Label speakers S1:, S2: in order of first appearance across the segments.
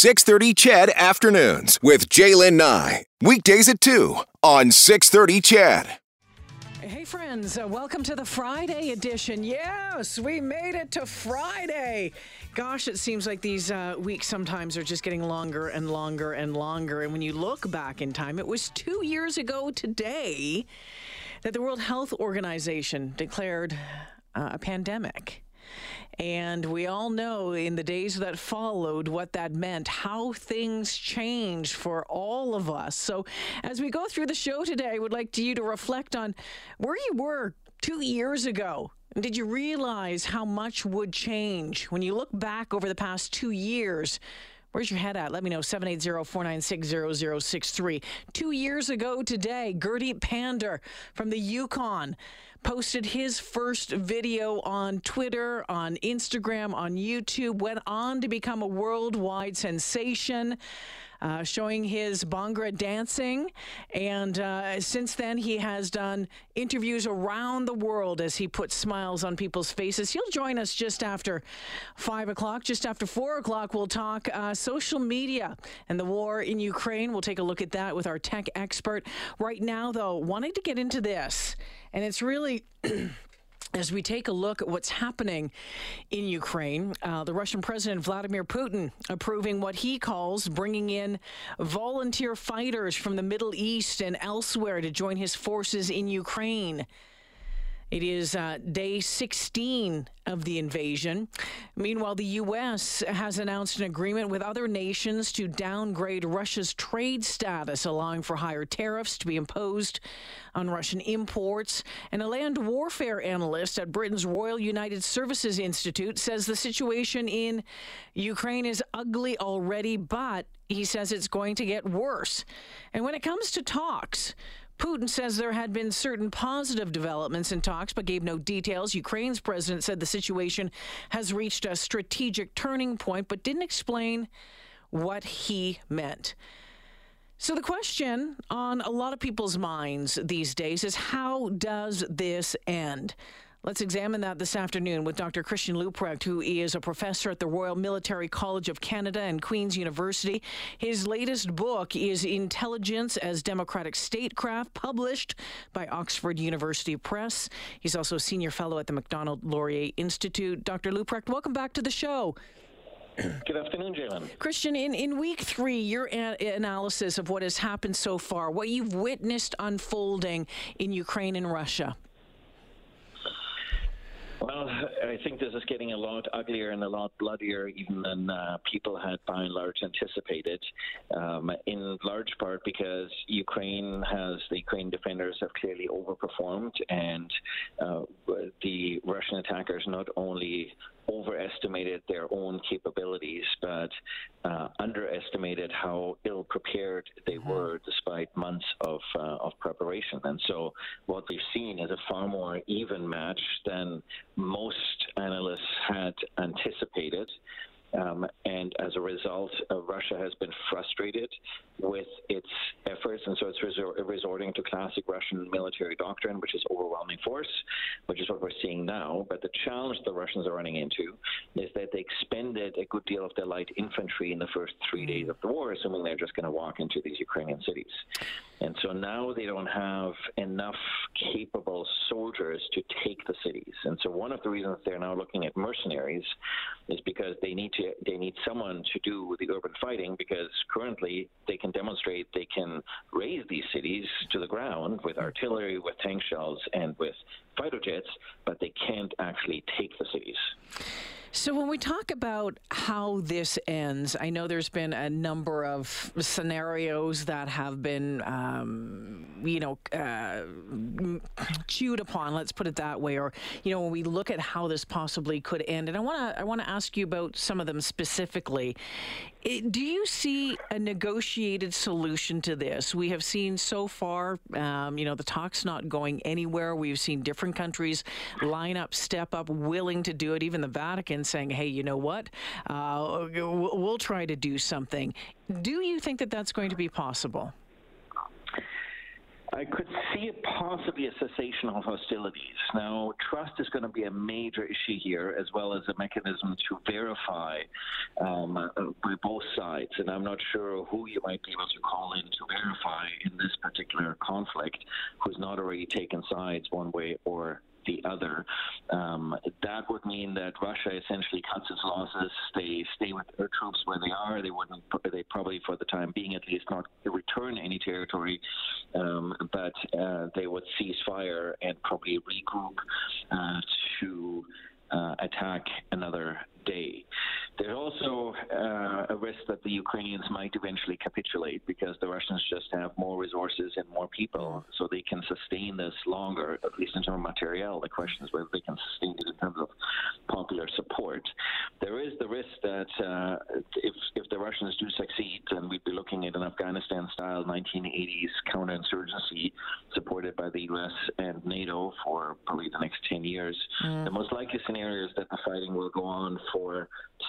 S1: 630 CHED Afternoons with Jaylen Nye. Weekdays at 2 on 630 CHED.
S2: Hey, friends, uh, welcome to the Friday edition. Yes, we made it to Friday. Gosh, it seems like these uh, weeks sometimes are just getting longer and longer and longer. And when you look back in time, it was two years ago today that the World Health Organization declared uh, a pandemic. And we all know in the days that followed what that meant, how things changed for all of us. So, as we go through the show today, I would like you to reflect on where you were two years ago. Did you realize how much would change when you look back over the past two years? Where's your head at? Let me know. 780-496-0063. Two years ago today, Gurdeep Pandher from the Yukon posted his first video on Twitter, on Instagram, on YouTube, went on to become a worldwide sensation uh, showing his Bhangra dancing. And uh, since then, he has done interviews around the world as he puts smiles on people's faces. He'll join us just after five o'clock. Just after four o'clock, we'll talk uh, social media and the war in Ukraine. We'll take a look at that with our tech expert. Right now, though, wanting to get into this, and it's really. As we take a look at what's happening in Ukraine, uh, the Russian President Vladimir Putin approving what he calls bringing in volunteer fighters from the Middle East and elsewhere to join his forces in Ukraine. It is uh, day 16 of the invasion. Meanwhile, the U.S. has announced an agreement with other nations to downgrade Russia's trade status, allowing for higher tariffs to be imposed on Russian imports. And a land warfare analyst at Britain's Royal United Services Institute says the situation in Ukraine is ugly already, but he says it's going to get worse. And when it comes to talks, Putin says there had been certain positive developments in talks, but gave no details. Ukraine's president said the situation has reached a strategic turning point, but didn't explain what he meant. So, the question on a lot of people's minds these days is how does this end? Let's examine that this afternoon with Dr. Christian Leuprecht, who is a professor at the Royal Military College of Canada and Queen's University. His latest book is Intelligence as Democratic Statecraft, published by Oxford University Press. He's also a senior fellow at the Macdonald Laurier Institute. Dr. Leuprecht, welcome back to the show.
S3: Good afternoon, Jalen.
S2: Christian, in, in week three, your a- analysis of what has happened so far, what you've witnessed unfolding in Ukraine and Russia.
S3: Well, I think this is getting a lot uglier and a lot bloodier even than uh, people had by and large anticipated. Um, in large part because Ukraine has the Ukraine defenders have clearly overperformed, and uh, the Russian attackers not only overestimated their own capabilities, but uh, underestimated how ill prepared they mm-hmm. were despite months of, uh, of preparation. And so, what we've seen is a far more even match than most analysts had anticipated. Um, and as a result, uh, Russia has been frustrated with its efforts, and so it's resor- resorting to classic Russian military doctrine, which is overwhelming force, which is what we're seeing now. But the challenge the Russians are running into is that they expended a good deal of their light infantry in the first three days of the war, assuming they're just going to walk into these Ukrainian cities. And so now they don't have enough capable soldiers to take the cities. And so one of the reasons they're now looking at mercenaries is because they need to they need someone to do the urban fighting because currently they can demonstrate they can raise these cities to the ground with artillery, with tank shells, and with fighter jets, but they can't actually take the cities.
S2: So, when we talk about how this ends, I know there's been a number of scenarios that have been, um, you know, uh, chewed upon. Let's put it that way. Or, you know, when we look at how this possibly could end, and I want to, I want to ask you about some of them specifically. It, do you see a negotiated solution to this? We have seen so far, um, you know, the talks not going anywhere. We've seen different countries line up, step up, willing to do it. Even the Vatican saying, "Hey, you know what? Uh, we'll try to do something." Do you think that that's going to be possible?
S3: I could see it possibly a cessation of hostilities. Now, trust is going to be a major issue here, as well as a mechanism to verify um, uh, by both sides. And I'm not sure who you might be able to call in to verify in this particular conflict who's not already taken sides one way or the other. Um, that would mean that Russia essentially cuts its losses. They stay with their troops where they are. They wouldn't. They probably, for the time being, at least, not return any territory. Um, but uh, they would cease fire and probably regroup uh, to uh, attack another day. There's also uh, a risk that the Ukrainians might eventually capitulate because the Russians just have more resources and more people, so they can sustain this longer, at least in terms of material. The question is whether they can sustain it in terms of popular support. There is the risk that uh, if, if the Russians do succeed, then we'd be looking at an Afghanistan style 1980s counterinsurgency supported by the US and NATO for probably the next 10 years. Mm. The most likely scenario is that the fighting will go on for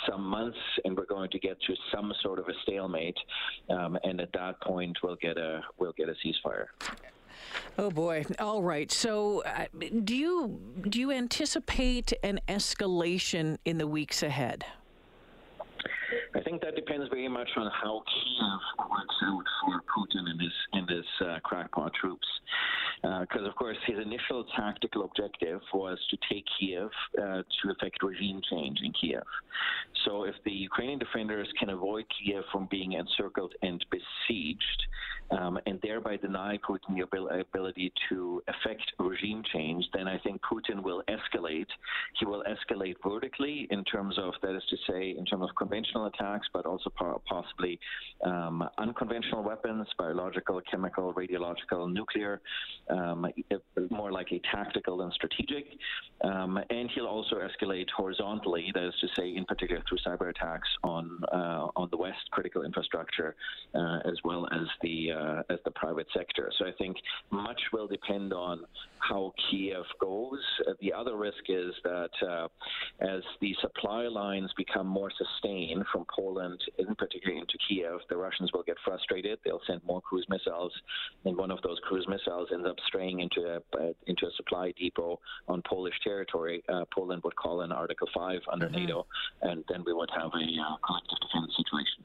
S3: some months, and we're going to get to some sort of a stalemate. Um, and at that point, we'll get a we'll get a ceasefire.
S2: Oh boy! All right. So, uh, do you do you anticipate an escalation in the weeks ahead?
S3: I think that depends very much on how Kiev works out for Putin and his and his uh, crackpot troops because, uh, of course, his initial tactical objective was to take Kiev uh, to effect regime change in Kiev. So, if the Ukrainian defenders can avoid Kiev from being encircled and besieged, um, and thereby deny Putin the ability to effect regime change, I think Putin will escalate. He will escalate vertically in terms of, that is to say, in terms of conventional attacks, but also possibly um, unconventional weapons, biological, chemical, radiological, nuclear, um, more likely tactical than strategic. Um, and he'll also escalate horizontally, that is to say, in particular through cyber attacks on uh, on the West critical infrastructure, uh, as well as the uh, as the private sector. So I think much will depend on how Kiev goes. Uh, the other risk is that uh, as the supply lines become more sustained from Poland, in particular into Kiev, the Russians will get frustrated. They'll send more cruise missiles, and one of those cruise missiles ends up straying into a uh, into a supply depot on Polish territory. Uh, Poland would call in Article Five under mm-hmm. NATO, and then we would have a uh, collective defense situation.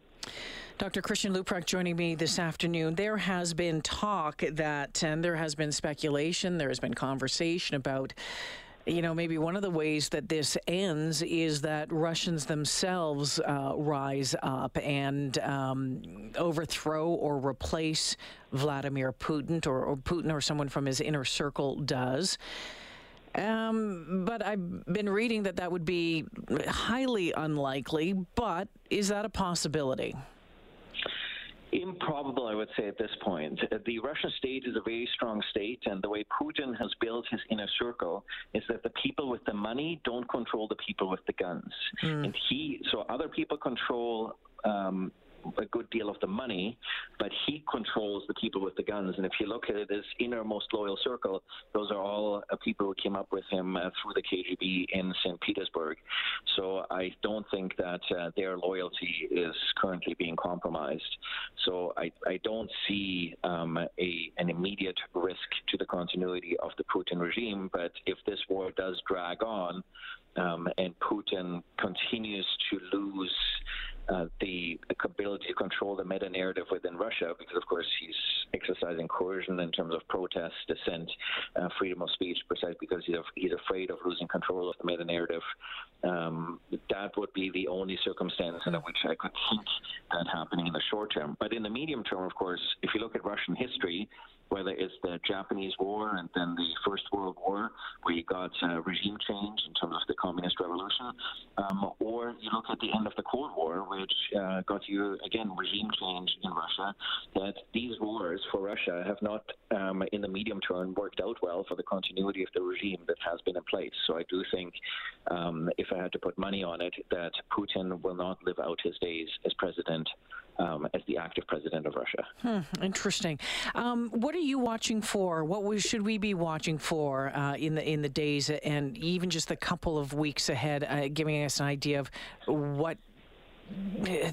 S2: Dr. Christian Leuprecht joining me this afternoon. There has been talk that, and there has been speculation, there has been conversation about you know, maybe one of the ways that this ends is that Russians themselves uh, rise up and um, overthrow or replace Vladimir Putin, or, or, Putin or someone from his inner circle does. Um, but I've been reading that that would be highly unlikely. But is that a possibility?
S3: Improbable, I would say, at this point. The Russian state is a very strong state, and the way Putin has built his inner circle is that the people with the money don't control the people with the guns. Mm. And he, so other people control um, a good deal of the money, but he controls the people with the guns. And if you look at it, his innermost loyal circle, those are all uh, people who came up with him uh, through the KGB in St. Petersburg. So I don't think that uh, their loyalty is currently being compromised. So I, I don't see um, a, an immediate risk to the continuity of the Putin regime. But if this war does drag on, um, and Putin continues to lose uh, the ability to control the meta narrative within Russia, because of course he's exercising coercion in terms of protest, dissent, uh, freedom of speech, precisely because he's, he's afraid of losing control of the meta narrative. Um, that would be the only circumstance in which I could think that happening in the short term. But in the medium term, of course, if you look at Russian history, whether it's the Japanese War and then the First World War, where you got uh, regime change in terms of the Communist Revolution, um, or you look at the end of the Cold War, which uh, got you, again, regime change in Russia, that these wars for Russia have not, um, in the medium term, worked out well for the continuity of the regime that has been in place. So I do think, um, if I had to put money on it, that Putin will not live out his days as president um, as the active president of Russia.
S2: Hmm, interesting. Um, what are you watching for? What should we be watching for uh, in the in the days and even just the couple of weeks ahead, uh, giving us an idea of what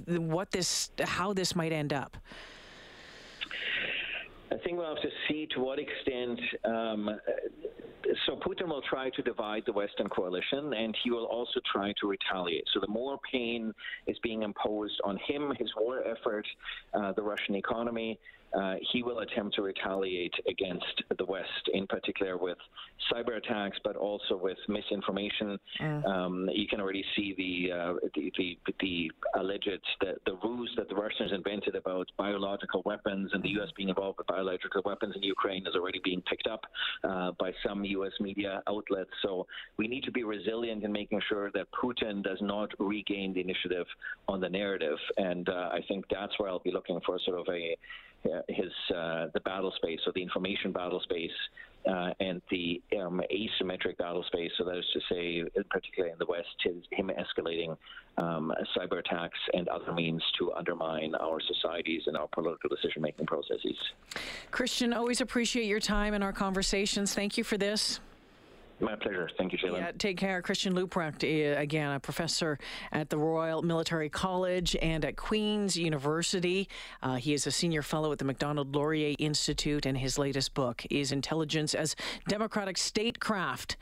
S2: what this how this might end up?
S3: I think we'll have to see to what extent. Um, so Putin will try to divide the Western coalition, and he will also try to retaliate. So the more pain is being imposed on him, his war effort, uh, the Russian economy, uh, he will attempt to retaliate against the West, in particular with cyber attacks, but also with misinformation. Mm. Um, you can already see the uh, the, the, the alleged the, the ruse that the Russians invented about biological weapons and the U.S. being involved with biological weapons in Ukraine is already being picked up uh, by some U.S. media outlets. So we need to be resilient in making sure that Putin does not regain the initiative on the narrative, and uh, I think that's where I'll be looking for sort of a his uh, the battle space, so the information battle space, uh, and the um, asymmetric battle space. So that is to say, particularly in the West, his, him escalating um, cyber attacks and other means to undermine our societies and our political decision-making processes.
S2: Christian, always appreciate your time and our conversations. Thank you for this.
S3: My pleasure. Thank you, Sheila.
S2: Yeah, take care. Christian Leuprecht, eh, again, a professor at the Royal Military College and at Queen's University. Uh, he is a senior fellow at the Macdonald Laurier Institute, and his latest book is Intelligence as Democratic Statecraft